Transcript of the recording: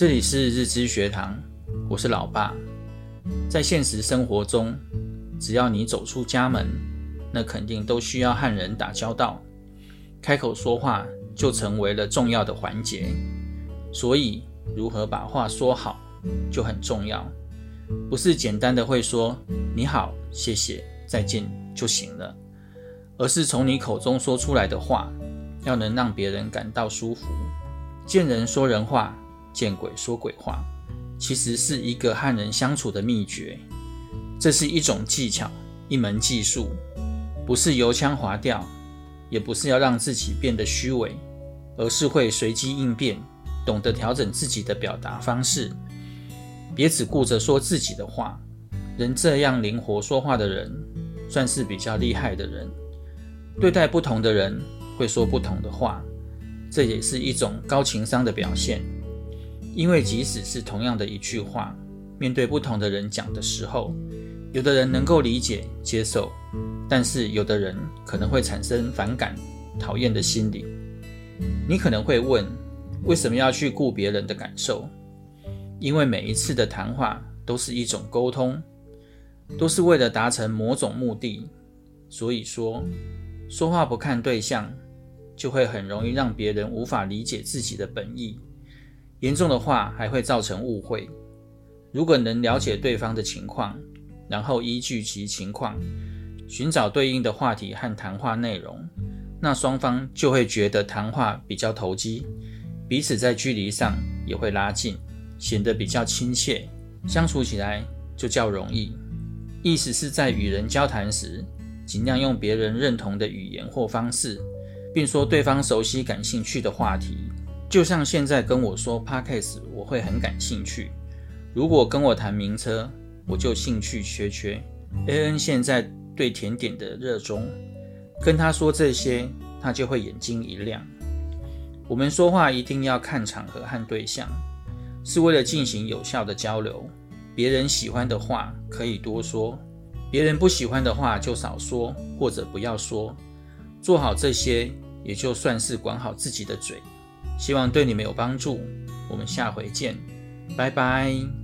这里是日知学堂，我是老爸。在现实生活中，只要你走出家门，那肯定都需要和人打交道，开口说话就成为了重要的环节。所以，如何把话说好就很重要，不是简单的会说你好、谢谢、再见就行了，而是从你口中说出来的话，要能让别人感到舒服。见人说人话。见鬼说鬼话，其实是一个和人相处的秘诀。这是一种技巧，一门技术，不是油腔滑调，也不是要让自己变得虚伪，而是会随机应变，懂得调整自己的表达方式。别只顾着说自己的话，能这样灵活说话的人，算是比较厉害的人。对待不同的人，会说不同的话，这也是一种高情商的表现。因为即使是同样的一句话，面对不同的人讲的时候，有的人能够理解接受，但是有的人可能会产生反感、讨厌的心理。你可能会问，为什么要去顾别人的感受？因为每一次的谈话都是一种沟通，都是为了达成某种目的。所以说，说话不看对象，就会很容易让别人无法理解自己的本意。严重的话还会造成误会。如果能了解对方的情况，然后依据其情况寻找对应的话题和谈话内容，那双方就会觉得谈话比较投机，彼此在距离上也会拉近，显得比较亲切，相处起来就较容易。意思是在与人交谈时，尽量用别人认同的语言或方式，并说对方熟悉、感兴趣的话题。就像现在跟我说 Podcast，我会很感兴趣。如果跟我谈名车，我就兴趣缺缺。AN 现在对甜点的热衷，跟他说这些，他就会眼睛一亮。我们说话一定要看场合和对象，是为了进行有效的交流。别人喜欢的话可以多说，别人不喜欢的话就少说或者不要说。做好这些，也就算是管好自己的嘴。希望对你们有帮助，我们下回见，拜拜。